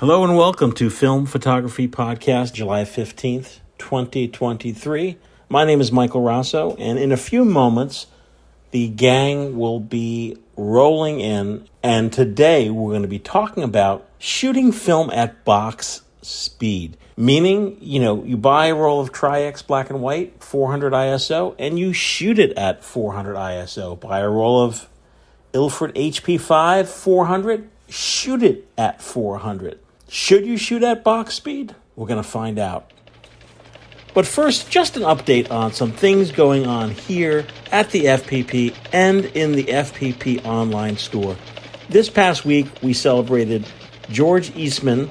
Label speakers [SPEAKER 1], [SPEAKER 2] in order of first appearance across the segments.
[SPEAKER 1] Hello and welcome to Film Photography Podcast, July 15th, 2023. My name is Michael Raso, and in a few moments, the gang will be rolling in. And today, we're going to be talking about shooting film at box speed. Meaning, you know, you buy a roll of Tri-X black and white, 400 ISO, and you shoot it at 400 ISO. Buy a roll of Ilford HP5, 400, shoot it at 400. Should you shoot at box speed? We're going to find out. But first, just an update on some things going on here at the FPP and in the FPP online store. This past week, we celebrated George Eastman.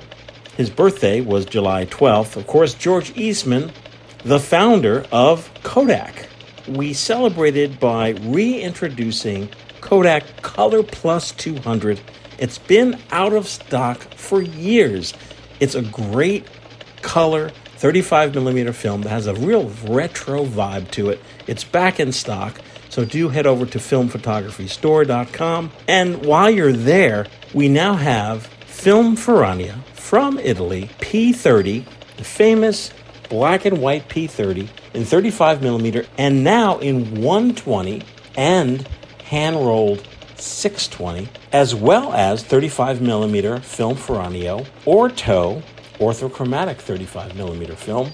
[SPEAKER 1] His birthday was July 12th. Of course, George Eastman, the founder of Kodak. We celebrated by reintroducing Kodak Color Plus 200. It's been out of stock for years. It's a great color 35 millimeter film that has a real retro vibe to it. It's back in stock, so do head over to filmphotographystore.com. And while you're there, we now have Film Ferrania from Italy, P30, the famous black and white P30 in 35 millimeter, and now in 120 and hand rolled 620, as well as 35 millimeter film Ferrania Orto orthochromatic 35 millimeter film.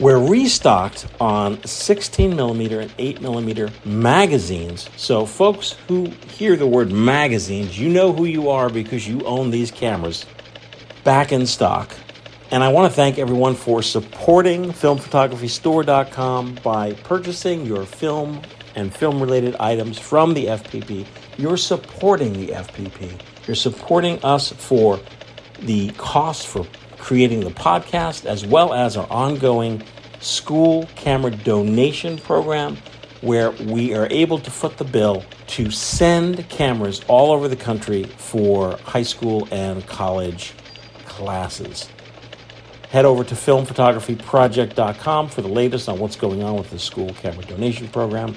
[SPEAKER 1] We're restocked on 16 millimeter and 8 millimeter magazines. So, folks who hear the word magazines, you know who you are because you own these cameras back in stock. And I want to thank everyone for supporting filmphotographystore.com by purchasing your film and film related items from the FPP. You're supporting the FPP. You're supporting us for the cost for creating the podcast as well as our ongoing school camera donation program where we are able to foot the bill to send cameras all over the country for high school and college classes. Head over to filmphotographyproject.com for the latest on what's going on with the school camera donation program,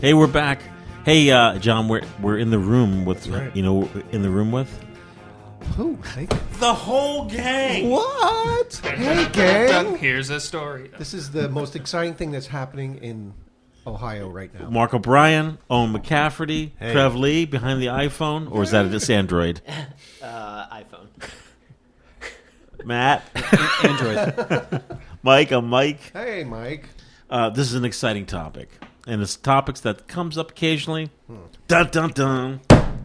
[SPEAKER 1] Hey, we're back. Hey, uh, John, we're we're in the room with
[SPEAKER 2] right.
[SPEAKER 1] you know in the room with
[SPEAKER 2] Oh, hey.
[SPEAKER 1] the whole gang.
[SPEAKER 2] What? Hey, gang.
[SPEAKER 3] Here's a story.
[SPEAKER 2] This is the most exciting thing that's happening in Ohio right now.
[SPEAKER 1] Mark O'Brien, Owen McCafferty,
[SPEAKER 2] Hey.
[SPEAKER 1] Trev Lee behind the iPhone, or is that just Android?
[SPEAKER 4] Uh, iPhone.
[SPEAKER 1] Matt,
[SPEAKER 5] Android.
[SPEAKER 1] Mike, I'm Mike.
[SPEAKER 2] Hey, Mike.
[SPEAKER 1] Uh, this is an exciting topic, and it's topics that comes up occasionally. Dun dun dun.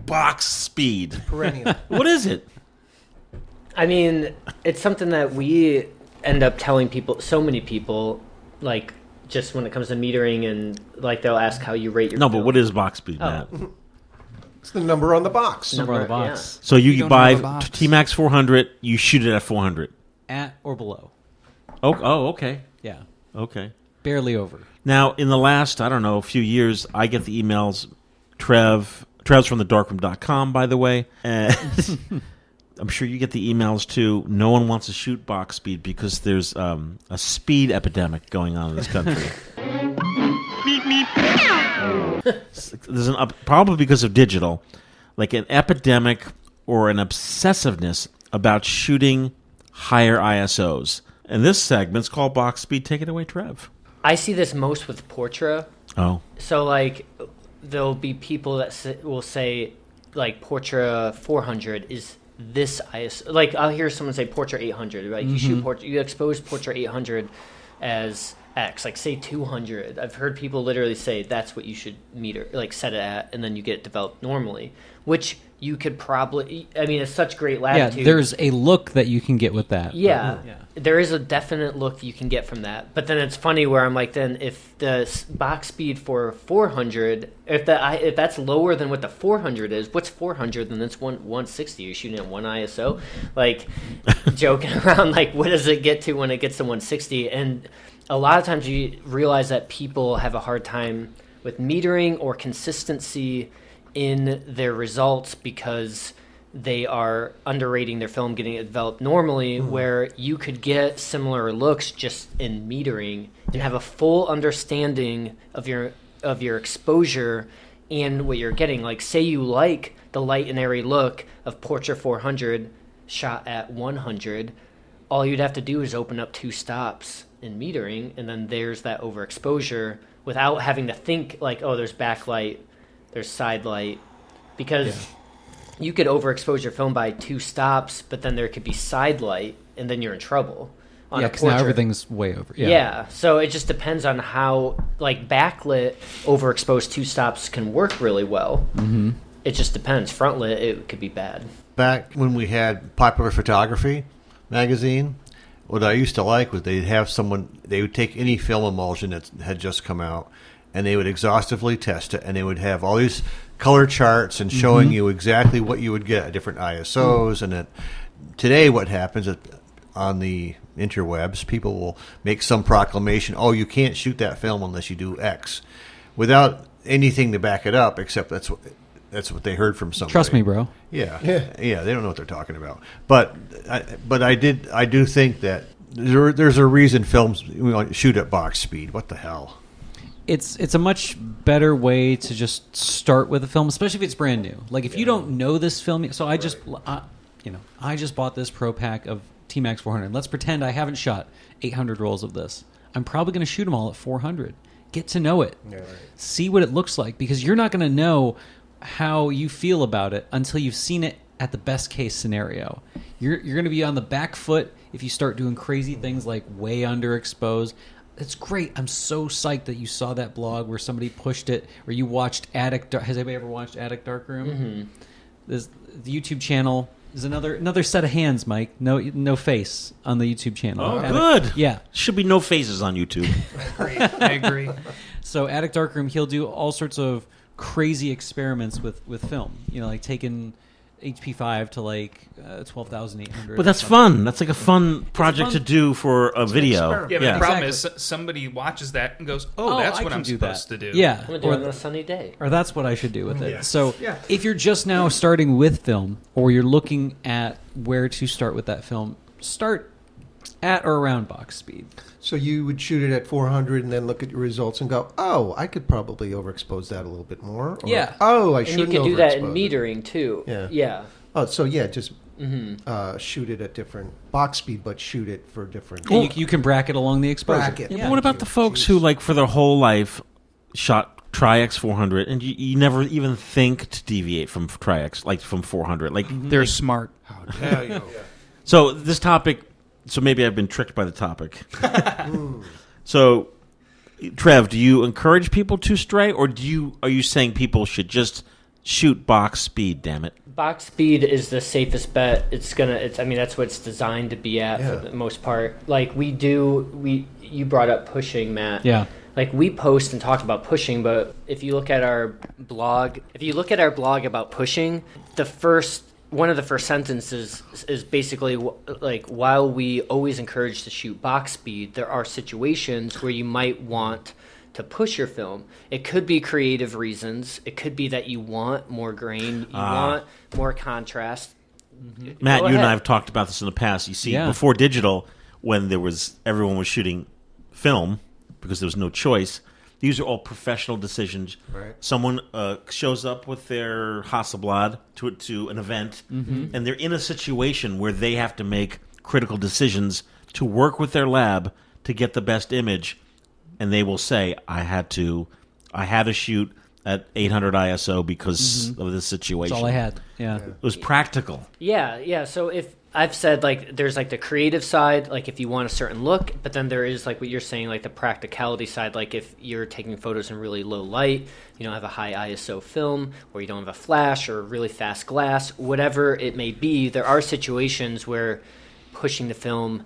[SPEAKER 1] Box speed.
[SPEAKER 2] Perennial.
[SPEAKER 1] What is it?
[SPEAKER 4] I mean, it's something that we end up telling people, so many people, like just when it comes to metering and like they'll ask how you rate your.
[SPEAKER 1] No, but what is box speed,
[SPEAKER 4] Oh.
[SPEAKER 1] Matt?
[SPEAKER 2] it's the number on the box.
[SPEAKER 5] Number on the
[SPEAKER 4] Number,
[SPEAKER 5] box.
[SPEAKER 1] So you,
[SPEAKER 5] You
[SPEAKER 1] buy
[SPEAKER 5] have.
[SPEAKER 1] T Max 400, you shoot it at 400.
[SPEAKER 5] At or below.
[SPEAKER 1] Oh, oh, okay,
[SPEAKER 5] Yeah.
[SPEAKER 1] okay.
[SPEAKER 5] Barely over.
[SPEAKER 1] Now, in the last, I don't know, a few years, I get the emails. Trev, Trev's from the darkroom.com, by the way. And I'm sure you get the emails too. No one wants to shoot box speed because there's um, a speed epidemic going on in this country. there's an up, probably because of digital, like an epidemic or an obsessiveness about shooting higher ISOs. And this segment's called Box Speed. Take it away, Trev.
[SPEAKER 4] I see this most with Portra.
[SPEAKER 1] Oh,
[SPEAKER 4] So like, there'll be people that s- will say, like Portra 400 is this ISO. Like I'll hear someone say Portra 800. Like you shoot mm-hmm. Portra, you expose Portra 800 as X. Like say 200. I've heard people literally say that's what you should meter, like set it at, and then you get it developed normally. which you could probably. I mean, it's such great latitude Yeah,
[SPEAKER 5] there's a look that you can get with that.
[SPEAKER 4] Yeah,
[SPEAKER 5] Yeah.
[SPEAKER 4] there is a definite look you can get from that. But then it's funny where I'm like, then if the box speed for 400, if that I, if that's lower than what the 400 is, what's 400? Then it's one 160. You're shooting at one ISO, like joking around. Like, what does it get to when it gets to 160? And a lot of times you realize that people have a hard time with metering or consistency in their results because they are underrating their film getting it developed normally hmm. where you could get similar looks just in metering and have a full understanding of your of your exposure and what you're getting. Like say you like the light and airy look of Portra 400 shot at 100 all you'd have to do is open up two stops in metering and then there's that overexposure without having to think like oh there's backlight there's side light because you could overexpose your film by two stops but then there could be side light and then you're in trouble on
[SPEAKER 5] Yeah, because now everything's way over.
[SPEAKER 4] yeah.
[SPEAKER 5] Yeah.
[SPEAKER 4] so it just depends on how like backlit overexposed two stops can work really well mm-hmm. it just depends Frontlit, it could be bad
[SPEAKER 3] back when we had popular photography magazine what i used to like was they'd have someone they would take any film emulsion that had just come out and they would exhaustively test it and they would have all these color charts and showing mm-hmm. you exactly what you would get at different isos and then today what happens is on the interwebs people will make some proclamation oh you can't shoot that film unless you do x without anything to back it up except that's what that's what they heard from somebody
[SPEAKER 5] Trust me, bro.
[SPEAKER 3] yeah, yeah, yeah They don't know what they're talking about. But, I, but I did. I do think that there, there's a reason films you know, shoot at box speed. What the hell?
[SPEAKER 5] It's it's a much better way to just start with a film, especially if it's brand new. Like if you don't know this film, so I just, uh, you know, I just bought this Pro Pack of T Max 400. Let's pretend I haven't shot 800 rolls of this. I'm probably going to shoot them all at 400. Get to know it, see what it looks like, because you're not going to know how you feel about it until you've seen it at the best case scenario. You're you're going to be on the back foot if you start doing crazy things like way underexposed. It's great. I'm so psyched that you saw that blog where somebody pushed it, or you watched Attic. Dar- Has anybody ever watched Attic Darkroom? Mm-hmm. This the YouTube channel is another another set of hands, Mike. No no face on the YouTube channel.
[SPEAKER 1] Oh,
[SPEAKER 5] Attic-
[SPEAKER 1] good.
[SPEAKER 5] Yeah.
[SPEAKER 1] Should be no faces on YouTube.
[SPEAKER 6] I agree.
[SPEAKER 5] So Attic Darkroom, he'll do all sorts of crazy experiments with with film. You know, like taking HP five to like uh, twelve thousand eight hundred.
[SPEAKER 1] But that's fun. That's like a fun project
[SPEAKER 5] fun-
[SPEAKER 1] to do for a video.
[SPEAKER 6] Yeah, but the problem
[SPEAKER 5] Exactly.
[SPEAKER 6] is somebody watches that and goes, "Oh, that's
[SPEAKER 5] I
[SPEAKER 6] what
[SPEAKER 5] can
[SPEAKER 6] I'm
[SPEAKER 5] do
[SPEAKER 6] supposed
[SPEAKER 5] that.
[SPEAKER 6] to do."
[SPEAKER 5] Yeah,
[SPEAKER 4] i'm gonna do
[SPEAKER 5] or
[SPEAKER 4] it on a sunny day
[SPEAKER 5] or that's what I should do with it.
[SPEAKER 3] Yeah.
[SPEAKER 5] So
[SPEAKER 2] Yeah.
[SPEAKER 5] if you're just now starting with film, or you're looking at where to start with that film, start at or around box speed.
[SPEAKER 2] So you would shoot it at 400 and then look at your results and go, "Oh, I could probably overexpose that a little bit more." Or,
[SPEAKER 5] Yeah.
[SPEAKER 2] Oh, I
[SPEAKER 4] and you
[SPEAKER 2] shouldn't.
[SPEAKER 4] can do that in
[SPEAKER 2] overexpose it."
[SPEAKER 4] metering too
[SPEAKER 2] Yeah.
[SPEAKER 4] yeah
[SPEAKER 2] Oh, so yeah, just
[SPEAKER 4] hmm
[SPEAKER 2] uh, shoot it at different box speed, but shoot it for different.
[SPEAKER 5] And you, you can bracket along the exposure.
[SPEAKER 2] Bracket.
[SPEAKER 1] Yeah,
[SPEAKER 2] Yeah.
[SPEAKER 1] but what about the folks who, like, for their whole life, shot Tri-X 400, and you, you never even think to deviate from Tri-X, like from 400? Like,
[SPEAKER 6] They're smart.
[SPEAKER 3] Hell, you.
[SPEAKER 1] So this topic, so maybe I've been tricked by the topic. so, Trev, do you encourage people to stray, or do you are you saying people should just shoot box speed? Damn it!
[SPEAKER 4] box speed is the safest bet it's gonna it's i mean that's what it's designed to be at
[SPEAKER 2] Yeah.
[SPEAKER 4] for the most part like we do we you brought up pushing matt
[SPEAKER 5] Yeah.
[SPEAKER 4] like we post and talk about pushing but if you look at our blog if you look at our blog about pushing the first one of the first sentences is basically like while we always encourage to shoot box speed there are situations where you might want to push your film it could be creative reasons it could be that you want more grain you
[SPEAKER 1] Ah.
[SPEAKER 4] want more contrast
[SPEAKER 1] Matt,
[SPEAKER 4] Go
[SPEAKER 1] you and. I have talked about this in the past. You see,
[SPEAKER 5] Yeah.
[SPEAKER 1] before digital, when there was everyone was shooting film because there was no choice. These are all professional decisions.
[SPEAKER 2] Right.
[SPEAKER 1] Someone uh, shows up with their Hasselblad to to an event,
[SPEAKER 5] Mm-hmm.
[SPEAKER 1] and they're in a situation where they have to make critical decisions to work with their lab to get the best image, and they will say, "I had to, I had to shoot." At 800 ISO because of this situation.
[SPEAKER 5] Mm-hmm. That's all I had. Yeah.
[SPEAKER 1] It was practical.
[SPEAKER 4] Yeah, yeah. So if I've said like there's like the creative side, like if you want a certain look, but then there is like what you're saying, like the practicality side, like if you're taking photos in really low light, you don't have a high ISO film, or you don't have a flash or really fast glass, whatever it may be, there are situations where pushing the film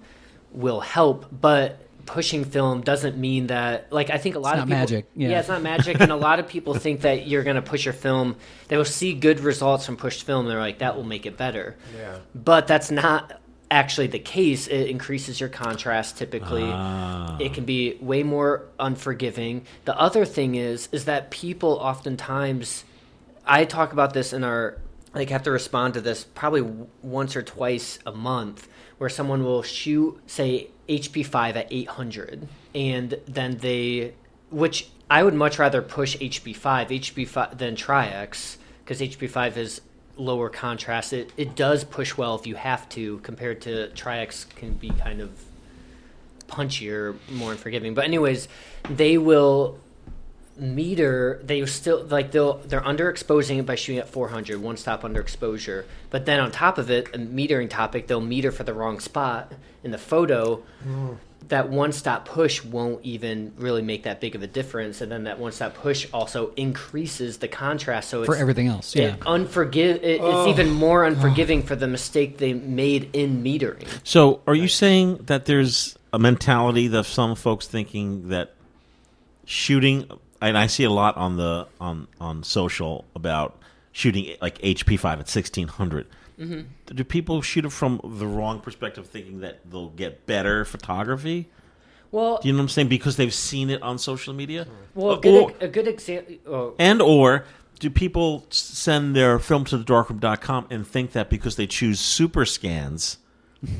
[SPEAKER 4] will help, but pushing film doesn't mean that like I think a lot
[SPEAKER 5] It's
[SPEAKER 4] of
[SPEAKER 5] not
[SPEAKER 4] people
[SPEAKER 5] magic, yeah.
[SPEAKER 4] it's not magic. And a lot of people think that you're going to push your film they will see good results from pushed film and they're like that will make it better.
[SPEAKER 2] Yeah.
[SPEAKER 4] but that's not actually the case. It increases your contrast typically. Ah. It can be way more unforgiving. The other thing is is that people oftentimes i talk about this in our like have to respond to this probably once or twice a month where someone will shoot say hp5 at 800 and then they which i would much rather push hp5 hp5 than tri-x because hp5 is lower contrast. It, it does push well if you have to compared to tri-x can be kind of punchier more unforgiving but anyways they will meter they still like they'll they're underexposing it by shooting at 400 one stop under exposure but then on top of it a metering topic they'll meter for the wrong spot in the photo. Hmm. That one stop push won't even really make that big of a difference. And then that one stop push also increases the contrast. So it's
[SPEAKER 5] for everything else. Yeah.
[SPEAKER 4] it unforgive it, it's oh. even more oh. unforgiving for the mistake they made in metering.
[SPEAKER 1] So, are you saying that there's a mentality of some folks thinking that shooting, and I see a lot on the on on social about shooting like HP five at sixteen
[SPEAKER 4] Mm-hmm.
[SPEAKER 1] Do people shoot it from the wrong perspective, thinking that they'll get better photography?
[SPEAKER 4] well
[SPEAKER 1] Do you know what I'm saying? Because they've seen it on social media.
[SPEAKER 4] well a
[SPEAKER 1] Or-
[SPEAKER 4] good, a good example oh,
[SPEAKER 1] and or do people send their film to the darkroom.com and think that because they choose super scans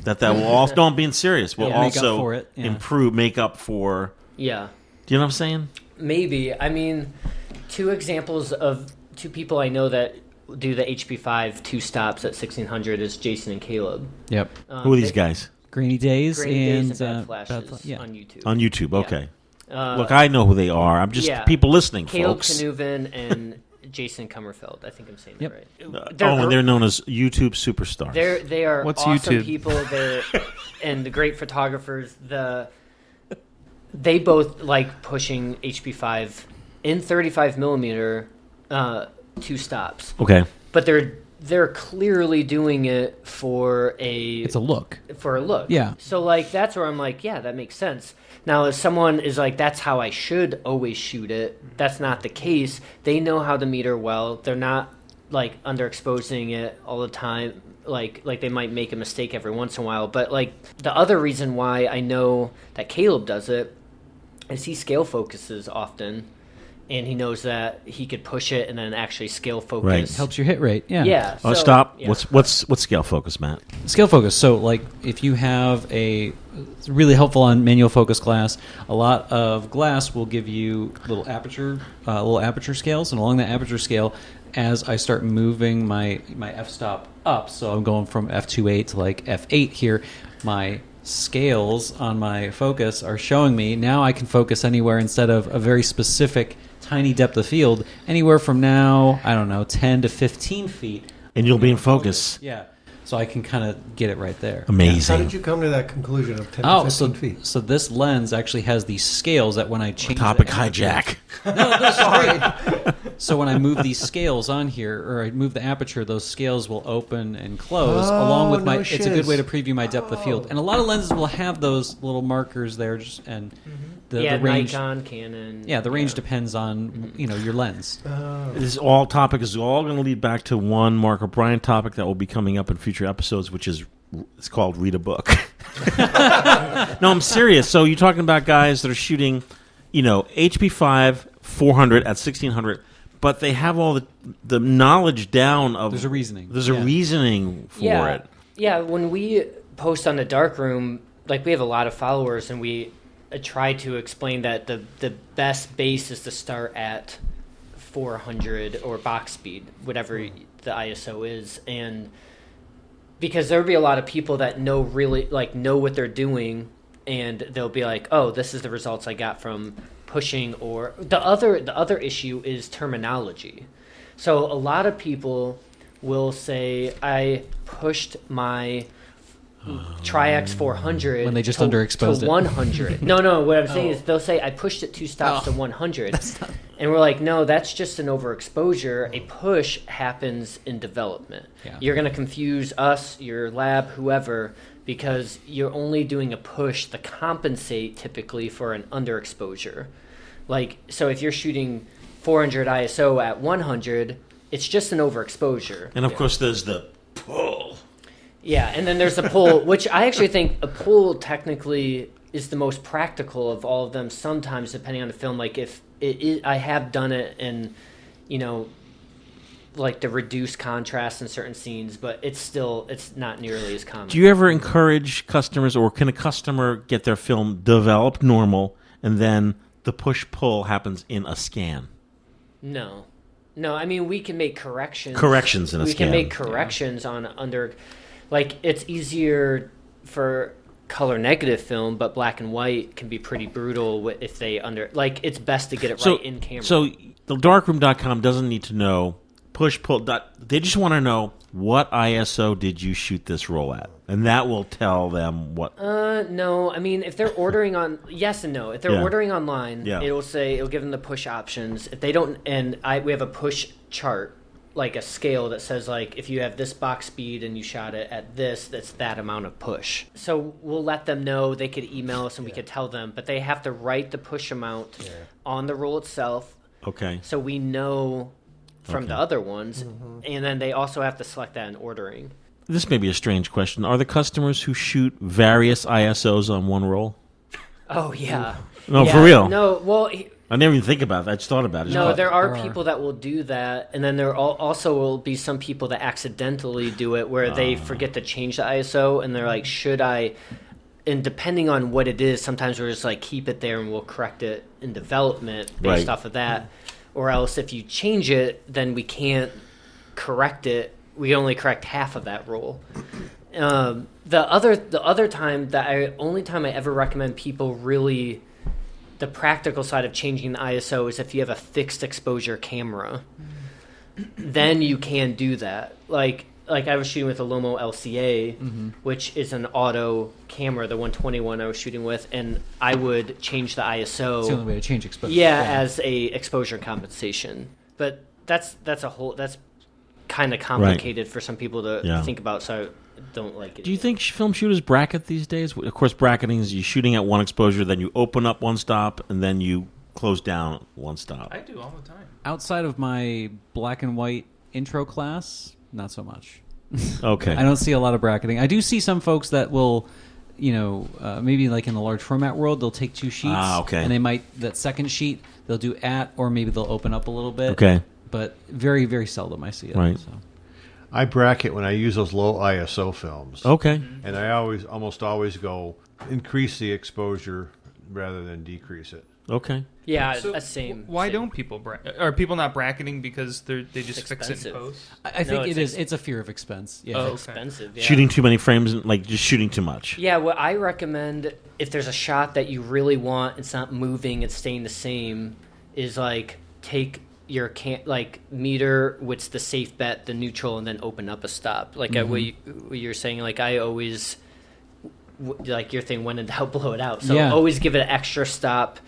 [SPEAKER 1] that that will also no I'm being serious will
[SPEAKER 5] Yeah, make up
[SPEAKER 1] also
[SPEAKER 5] for it, yeah.
[SPEAKER 1] improve make up for
[SPEAKER 4] yeah
[SPEAKER 1] do you know what I'm saying?
[SPEAKER 4] Maybe. I mean, two examples of two people I know that do the HP5 two stops at 1600 is Jason and Caleb.
[SPEAKER 5] Yep.
[SPEAKER 4] Um,
[SPEAKER 1] Who are these
[SPEAKER 4] they-
[SPEAKER 1] guys?
[SPEAKER 5] Grainy days
[SPEAKER 4] Grainy
[SPEAKER 5] and,
[SPEAKER 4] Days and Bad
[SPEAKER 5] uh,
[SPEAKER 4] Flashes
[SPEAKER 5] Fla- yeah.
[SPEAKER 4] on YouTube.
[SPEAKER 1] On YouTube.
[SPEAKER 4] Yeah.
[SPEAKER 1] Okay.
[SPEAKER 4] Uh,
[SPEAKER 1] Look, I know who they are. I'm just
[SPEAKER 4] yeah.
[SPEAKER 1] people listening,
[SPEAKER 4] Caleb
[SPEAKER 1] folks.
[SPEAKER 4] Kanuven and Jason Kummerfeldt. I think I'm saying
[SPEAKER 5] Yep.
[SPEAKER 4] that right.
[SPEAKER 1] Uh,
[SPEAKER 4] They're
[SPEAKER 1] oh, and they're known as YouTube superstars.
[SPEAKER 4] They're they are
[SPEAKER 6] What's
[SPEAKER 4] awesome
[SPEAKER 6] YouTube?
[SPEAKER 4] people. They're and the great photographers. The they both like pushing HP5 in 35 millimeter uh, two stops,
[SPEAKER 1] okay.
[SPEAKER 4] but they're they're clearly doing it for a
[SPEAKER 5] It's a look.
[SPEAKER 4] for a look.
[SPEAKER 5] Yeah.
[SPEAKER 4] So like that's where I'm like, yeah, that makes sense. Now, if someone is like, that's how I should always shoot it, that's not the case. They know how to meter well. They're not like underexposing it all the time. Like like they might make a mistake every once in a while. But like the other reason why I know that Caleb does it is he scale focuses often. And he knows that he could push it and then actually scale focus.
[SPEAKER 1] Right.
[SPEAKER 5] Helps your hit rate. Yeah.
[SPEAKER 4] Yeah.
[SPEAKER 1] Oh,
[SPEAKER 4] so-
[SPEAKER 1] stop.
[SPEAKER 4] yeah.
[SPEAKER 1] What's what's what's scale focus, Matt?
[SPEAKER 5] Scale focus. So, like, if you have a, it's really helpful on manual focus glass. A lot of glass will give you little aperture, uh, little aperture scales, and along that aperture scale, as I start moving my my f stop up, so I'm going from f 28 to like f eight here, my scales on my focus are showing me now I can focus anywhere instead of a very specific tiny depth of field anywhere from now I don't know 10 to 15 feet
[SPEAKER 1] And you'll be in focus.
[SPEAKER 5] yeah. So I can kind of get it right there.
[SPEAKER 1] Amazing.
[SPEAKER 2] How did you come to that conclusion of 10 to
[SPEAKER 5] Oh,
[SPEAKER 2] 15
[SPEAKER 5] so
[SPEAKER 2] feet?
[SPEAKER 5] so this lens actually has these scales that when I change
[SPEAKER 1] Topic
[SPEAKER 5] the
[SPEAKER 1] hijack.
[SPEAKER 5] No, this great. so when I move these scales on here, or I move the aperture, those scales will open and close
[SPEAKER 2] Oh,
[SPEAKER 5] along with my.
[SPEAKER 2] no
[SPEAKER 5] it's a good way to preview my depth of field, oh. and a lot of lenses will have those little markers there, just and mm-hmm. the,
[SPEAKER 4] yeah,
[SPEAKER 5] the range.
[SPEAKER 4] Nikon, Canon.
[SPEAKER 5] Yeah, the range depends on mm-hmm. you know your lens.
[SPEAKER 2] Oh.
[SPEAKER 1] This all topic is all going to lead back to one Mark O'Brien topic that will be coming up in future episodes, which is it's called read a book. no, I'm serious. So you're talking about guys that are shooting, you know, HP five, four hundred at sixteen hundred, but they have all the the knowledge down of.
[SPEAKER 5] There's a reasoning.
[SPEAKER 1] There's
[SPEAKER 5] Yeah.
[SPEAKER 1] a reasoning for
[SPEAKER 4] yeah,
[SPEAKER 1] it.
[SPEAKER 4] Yeah, when we post on the dark room, like we have a lot of followers, and we uh, try to explain that the the best base is to start at 400 or box speed, whatever the ISO is, and because there'll be a lot of people that know really like know what they're doing, and they'll be like, "Oh, this is the results I got from pushing." Or the other the other issue is terminology. So a lot of people will say, "I pushed my Tri-X 400
[SPEAKER 5] When they just
[SPEAKER 4] to,
[SPEAKER 5] underexposed
[SPEAKER 4] to
[SPEAKER 5] it.
[SPEAKER 4] 100. no, no. What I'm saying oh. is they'll say I pushed it two stops to 100, and we're like, no, that's just an overexposure. A push happens in development.
[SPEAKER 5] Yeah.
[SPEAKER 4] You're going to confuse us, your lab, whoever, because you're only doing a push to compensate typically for an underexposure. Like, so if you're shooting 400 ISO at 100, it's just an overexposure.
[SPEAKER 1] And of course, there's the pull.
[SPEAKER 4] Yeah, and then there's the pull, which I actually think a pull technically is the most practical of all of them. Sometimes, depending on the film, like if it, is, I have done it and you know, like the reduced contrast in certain scenes, but it's still it's not nearly as common.
[SPEAKER 1] Do you ever encourage customers, or can a customer get their film developed normal, and then the push pull happens in a scan?
[SPEAKER 4] No, no. I mean, we can make corrections.
[SPEAKER 1] Corrections in a
[SPEAKER 4] we
[SPEAKER 1] scan.
[SPEAKER 4] We can make corrections on under, like it's easier for color negative film, but black and white can be pretty brutal if they under like it's best to get it
[SPEAKER 1] So,
[SPEAKER 4] right in camera.
[SPEAKER 1] so the darkroom.com doesn't need to know push pull. Dot, they just want to know what ISO did you shoot this roll at, and that will tell them what.
[SPEAKER 4] Uh, no. I mean, if they're ordering on, yes and no. If they're
[SPEAKER 1] Yeah.
[SPEAKER 4] ordering online,
[SPEAKER 1] Yeah.
[SPEAKER 4] it'll say it'll give them the push options. If they don't, and I we have a push chart, like a scale that says like if you have this box speed and you shot it at this, that's that amount of push. So we'll let them know. They could email us and we could tell them, but they have to write the push amount on the roll itself,
[SPEAKER 1] Okay.
[SPEAKER 4] so we know from
[SPEAKER 1] Okay.
[SPEAKER 4] the other ones, mm-hmm. and then they also have to select that in ordering.
[SPEAKER 1] This may be a strange question. Are the customers who shoot various ISOs on one roll?
[SPEAKER 4] Oh yeah.
[SPEAKER 1] No,
[SPEAKER 4] Yeah,
[SPEAKER 1] for real.
[SPEAKER 4] No, well. he-
[SPEAKER 1] I never even think about that. I just thought about it.
[SPEAKER 4] No,
[SPEAKER 1] Just-
[SPEAKER 4] there are
[SPEAKER 5] there are.
[SPEAKER 4] people that will do that, and then there al- also will be some people that accidentally do it where they
[SPEAKER 1] Ah.
[SPEAKER 4] forget to change the ISO, and they're like, "Should I?" And depending on what it is, sometimes we're just like, "Keep it there, and we'll correct it in development based
[SPEAKER 1] Right.
[SPEAKER 4] off of that." Or else, if you change it, then we can't correct it. We only correct half of that rule. Um, the other the other time that I only time I ever recommend people really the practical side of changing the ISO is if you have a fixed exposure camera, then you can do that. Like like I was shooting with a Lomo LCA, which is an auto camera, the 121 I was shooting with, and I would change the ISO.
[SPEAKER 5] It's the only way to change exposure.
[SPEAKER 4] Yeah, as a exposure compensation. But that's that's a whole that's kind of complicated for some people to
[SPEAKER 1] Yeah.
[SPEAKER 4] think about. So I don't like it.
[SPEAKER 1] Do you think film shooters bracket these days? Of course, bracketing is you shooting at one exposure, then you open up one stop, and then you close down one stop.
[SPEAKER 6] I do all the time.
[SPEAKER 5] Outside of my black and white intro class, not so much.
[SPEAKER 1] Okay.
[SPEAKER 5] I don't see a lot of bracketing. I do see some folks that will, you know, uh, maybe like in the large format world, they'll take two sheets.
[SPEAKER 1] Ah, okay.
[SPEAKER 5] And they might that second sheet they'll do at, or maybe they'll open up a little bit.
[SPEAKER 1] Okay.
[SPEAKER 5] But very very seldom I see it.
[SPEAKER 1] Right.
[SPEAKER 5] So.
[SPEAKER 3] I bracket when I use those low ISO films.
[SPEAKER 1] Okay.
[SPEAKER 3] And I always, almost always go increase the exposure rather than decrease it.
[SPEAKER 1] Okay.
[SPEAKER 4] Yeah,
[SPEAKER 6] So
[SPEAKER 4] a same.
[SPEAKER 6] Why
[SPEAKER 4] same.
[SPEAKER 6] don't people bra- are people not bracketing because they are they just fix it in
[SPEAKER 4] expensive.
[SPEAKER 6] post?
[SPEAKER 5] I, I think
[SPEAKER 4] No,
[SPEAKER 5] it
[SPEAKER 4] it's ex-
[SPEAKER 5] It's a fear of expense. Yeah.
[SPEAKER 6] Oh.
[SPEAKER 4] It's expensive? Yeah.
[SPEAKER 1] Shooting too many frames, and like just shooting too much.
[SPEAKER 4] Yeah, what I recommend if there's a shot that you really want, it's not moving, it's staying the same, is like take your can like meter, what's the safe bet, the neutral, and then open up a stop. Like uh, what, you, you're saying, like I always like your thing when in doubt, blow it out. So
[SPEAKER 5] Yeah.
[SPEAKER 4] always give it an extra stop.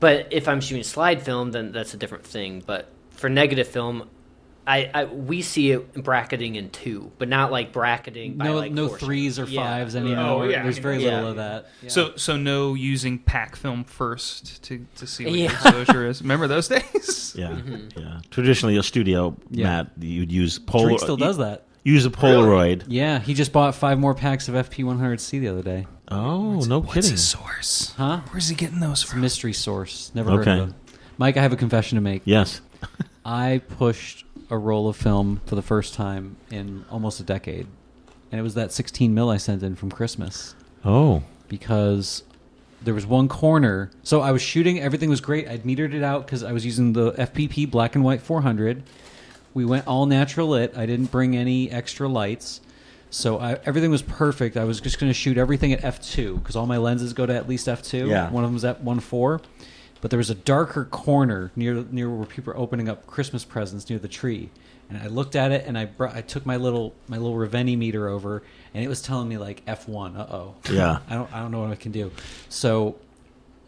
[SPEAKER 4] But if I'm shooting slide film, then that's a different thing. But for negative film. I, I we see it bracketing in two, but not like bracketing. By
[SPEAKER 5] no
[SPEAKER 4] like
[SPEAKER 5] no
[SPEAKER 4] four
[SPEAKER 5] threes or.
[SPEAKER 4] Yeah.
[SPEAKER 5] fives
[SPEAKER 4] Yeah.
[SPEAKER 5] anymore.
[SPEAKER 6] Oh, yeah.
[SPEAKER 5] There's very
[SPEAKER 4] Yeah.
[SPEAKER 5] little of that. Yeah.
[SPEAKER 6] So so no using pack film first to, to see what
[SPEAKER 4] Yeah.
[SPEAKER 6] your exposure is. Remember those days?
[SPEAKER 1] Yeah.
[SPEAKER 4] Mm-hmm.
[SPEAKER 1] Yeah. Traditionally, a studio,
[SPEAKER 5] Yeah.
[SPEAKER 1] Matt, you'd use Polaroid.
[SPEAKER 5] Drake still does that.
[SPEAKER 1] Use a Polaroid.
[SPEAKER 5] Yeah, he just bought five more packs of FP100C the other day.
[SPEAKER 1] Oh, no
[SPEAKER 6] What's
[SPEAKER 1] kidding.
[SPEAKER 6] his source?
[SPEAKER 5] Huh?
[SPEAKER 6] Where's he getting those from?
[SPEAKER 5] Mystery source. Never heard of him. Mike, I have a confession to make.
[SPEAKER 1] Yes.
[SPEAKER 5] I pushed a roll of film for the first time in almost a decade, and it was that 16 mil I sent in from Christmas
[SPEAKER 1] Oh.
[SPEAKER 5] because there was one corner. So I was shooting, everything was great. I'd metered it out because I was using the FPP black and white 400. We went all natural lit. I didn't bring any extra lights. So I, everything was perfect. I was just going to shoot everything at f2 because all my lenses go to at least f2.
[SPEAKER 1] Yeah.
[SPEAKER 5] One of them them's at 1.4. but there was a darker corner near near where people are opening up Christmas presents near the tree. And I looked at it, and I brought, I took my little my little Reveni meter over, and it was telling me like F one. Uh oh.
[SPEAKER 1] Yeah.
[SPEAKER 5] I don't I don't know what I can do. So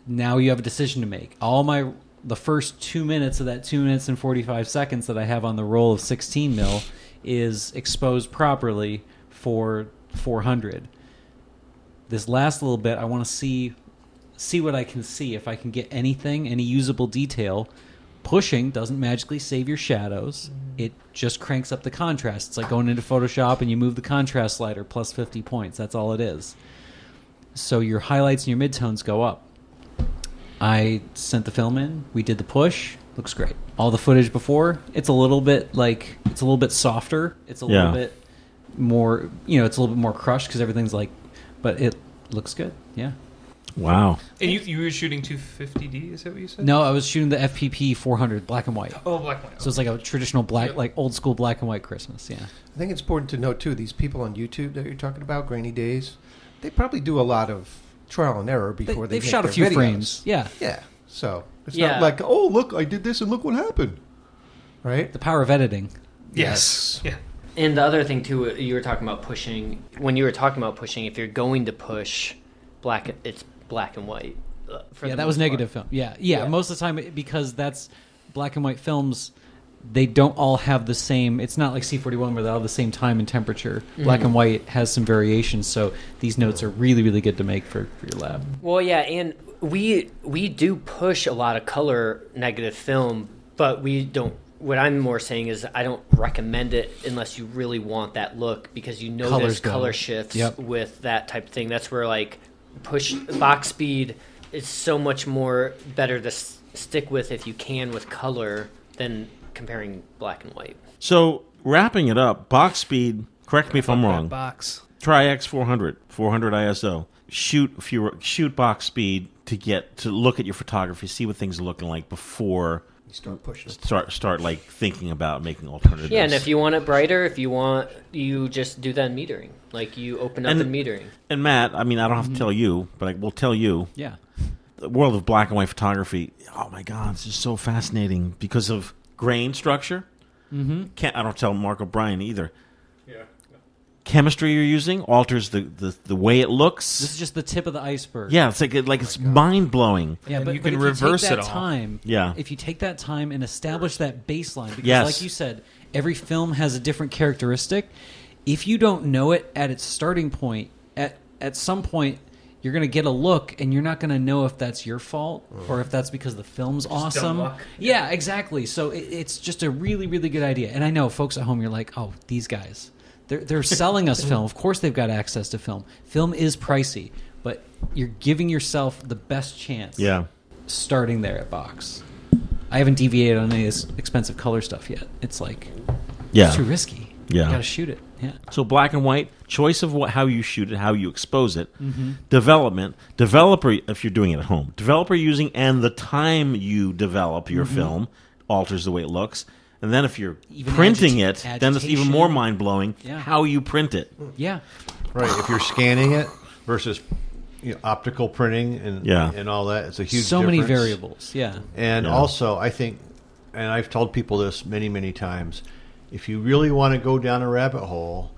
[SPEAKER 5] now you have a decision to make. All my the first two minutes of that two minutes and forty five seconds that I have on the roll of sixteen mil is exposed properly for four hundred. This last little bit, I want to see see what I can see if I can get anything, any usable detail. Pushing doesn't magically save your shadows. Mm-hmm. It just cranks up the contrast. It's like going into Photoshop and you move the contrast slider plus 50 points. That's all it is. So your highlights and your midtones go up. I sent the film in. We did the push. Looks great. All the footage before, it's a little bit like it's a little bit softer. It's a
[SPEAKER 1] Yeah.
[SPEAKER 5] little bit more, you know, it's a little bit more crushed because everything's like, but it looks good. Yeah.
[SPEAKER 1] Wow.
[SPEAKER 6] And you you were shooting 250D, is that what you said?
[SPEAKER 5] No, I was shooting the FPP 400 black and white.
[SPEAKER 6] Oh, black and white.
[SPEAKER 5] So it's like a traditional black,
[SPEAKER 6] Yep.
[SPEAKER 5] like old school black and white Christmas. Yeah.
[SPEAKER 2] I think it's important to note too. These people on YouTube that you're talking about, Grainy Days, they probably do a lot of trial and error before
[SPEAKER 5] They,
[SPEAKER 2] before they,
[SPEAKER 5] have
[SPEAKER 2] make
[SPEAKER 5] shot a few
[SPEAKER 2] videos.
[SPEAKER 5] frames. Yeah.
[SPEAKER 2] Yeah. So it's
[SPEAKER 4] Yeah.
[SPEAKER 2] not like, oh look, I did this and look what happened. Right?
[SPEAKER 5] The power of editing.
[SPEAKER 6] yes. Yeah.
[SPEAKER 4] And the other thing too, you were talking about pushing. When you were talking about pushing, if you're going to push, black, it's black and white. uh, For
[SPEAKER 5] yeah, that was
[SPEAKER 4] part.
[SPEAKER 5] negative film. Yeah, yeah,
[SPEAKER 4] Yeah.
[SPEAKER 5] Most of the time, because that's black and white films. They don't all have the same. It's not like C41 where they all have the same time and temperature. Black
[SPEAKER 4] Mm-hmm.
[SPEAKER 5] and white has some variations, so these notes are really, really good to make for, for your lab.
[SPEAKER 4] Well, yeah, and we we do push a lot of color negative film, but we don't. What I'm more saying is I don't recommend it unless you really want that look because you know
[SPEAKER 5] Colors
[SPEAKER 4] there's color shifts
[SPEAKER 5] Yep.
[SPEAKER 4] with that type of thing. That's where like push box speed is so much more better to s- stick with if you can with color than comparing black and white.
[SPEAKER 1] So wrapping it up, box speed. Correct me if I'm wrong.
[SPEAKER 6] box.
[SPEAKER 1] Tri-X 400, 400 ISO. Shoot fewer, shoot box speed to get to look at your photography, see what things are looking like before
[SPEAKER 2] You start pushing.
[SPEAKER 1] start start like thinking about making alternatives.
[SPEAKER 4] Yeah, and if you want it brighter, if you want, you just do that in metering. Like you open up
[SPEAKER 1] And-
[SPEAKER 4] in metering.
[SPEAKER 1] and Matt, I mean, I don't have to tell you, but I will tell you.
[SPEAKER 5] Yeah,
[SPEAKER 1] the world of black and white photography. Oh my god, it's just so fascinating because of grain structure. Mm-hmm. Can't I don't tell Mark O'Brien either.
[SPEAKER 6] Yeah.
[SPEAKER 1] Chemistry you're using alters the, the, the way it looks.
[SPEAKER 5] this is just the tip of the iceberg.
[SPEAKER 1] yeah, it's like like it's oh mind blowing.
[SPEAKER 5] Yeah,
[SPEAKER 6] And
[SPEAKER 5] but
[SPEAKER 6] you
[SPEAKER 5] but
[SPEAKER 6] can
[SPEAKER 5] if
[SPEAKER 6] reverse
[SPEAKER 5] you take
[SPEAKER 6] it
[SPEAKER 5] that
[SPEAKER 6] all.
[SPEAKER 5] time.
[SPEAKER 1] Yeah.
[SPEAKER 5] if you take that time and establish that baseline, because
[SPEAKER 1] Yes.
[SPEAKER 5] like you said, every film has a different characteristic. If you don't know it at its starting point, at at some point you're going to get a look, and you're not going to know if that's your fault or if that's because the film's awesome.
[SPEAKER 6] luck.
[SPEAKER 5] Yeah, exactly. So it, it's just a really, really good idea. And I know, folks at home, you're like, oh, these guys. They're, they're selling us film. Of course, they've got access to film. Film is pricey, but you're giving yourself the best chance
[SPEAKER 1] Yeah.
[SPEAKER 5] starting there at box. I haven't deviated on any of this expensive color stuff yet. It's like
[SPEAKER 1] Yeah.
[SPEAKER 5] it's too risky.
[SPEAKER 1] Yeah.
[SPEAKER 5] you gotta shoot it. Yeah,
[SPEAKER 1] So black and white, choice of what how you shoot it, how you expose it,
[SPEAKER 5] Mm-hmm.
[SPEAKER 1] development, developer if you're doing it at home, developer using and the time you develop your film alters the way it looks. And then if you're
[SPEAKER 5] Even
[SPEAKER 1] printing
[SPEAKER 5] agita-
[SPEAKER 1] it, then it's even more mind blowing
[SPEAKER 5] Yeah.
[SPEAKER 1] how you print it.
[SPEAKER 5] yeah.
[SPEAKER 3] Right. If you're scanning it versus you know, optical printing and
[SPEAKER 1] Yeah.
[SPEAKER 3] and all that, it's a huge.
[SPEAKER 5] so many variables. Yeah,
[SPEAKER 3] And
[SPEAKER 1] Yeah.
[SPEAKER 3] also, I think, and I've told people this many, many times, if you really want to go down a rabbit hole,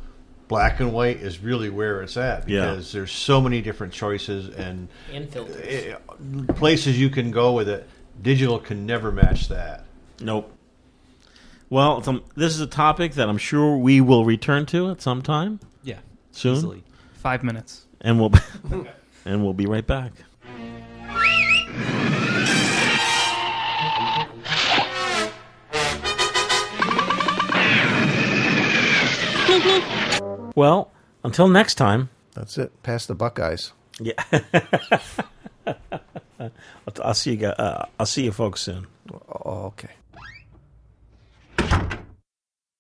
[SPEAKER 3] black and white is really where it's at
[SPEAKER 1] Yeah.
[SPEAKER 3] because there's so many different choices and
[SPEAKER 4] And filters.
[SPEAKER 3] eh, places you can go with it. Digital can never match that.
[SPEAKER 1] Nope. Well, it's, um, this is a topic that I'm sure we will return to at some time
[SPEAKER 5] yeah.
[SPEAKER 1] soon,
[SPEAKER 5] Easily.
[SPEAKER 6] Five minutes.
[SPEAKER 1] and we'll and we'll be right back. Well, until next time.
[SPEAKER 2] That's it. Past the Buckeyes.
[SPEAKER 1] Yeah. I'll, I'll see you. guys- Uh, I'll see you folks soon.
[SPEAKER 2] Oh, okay.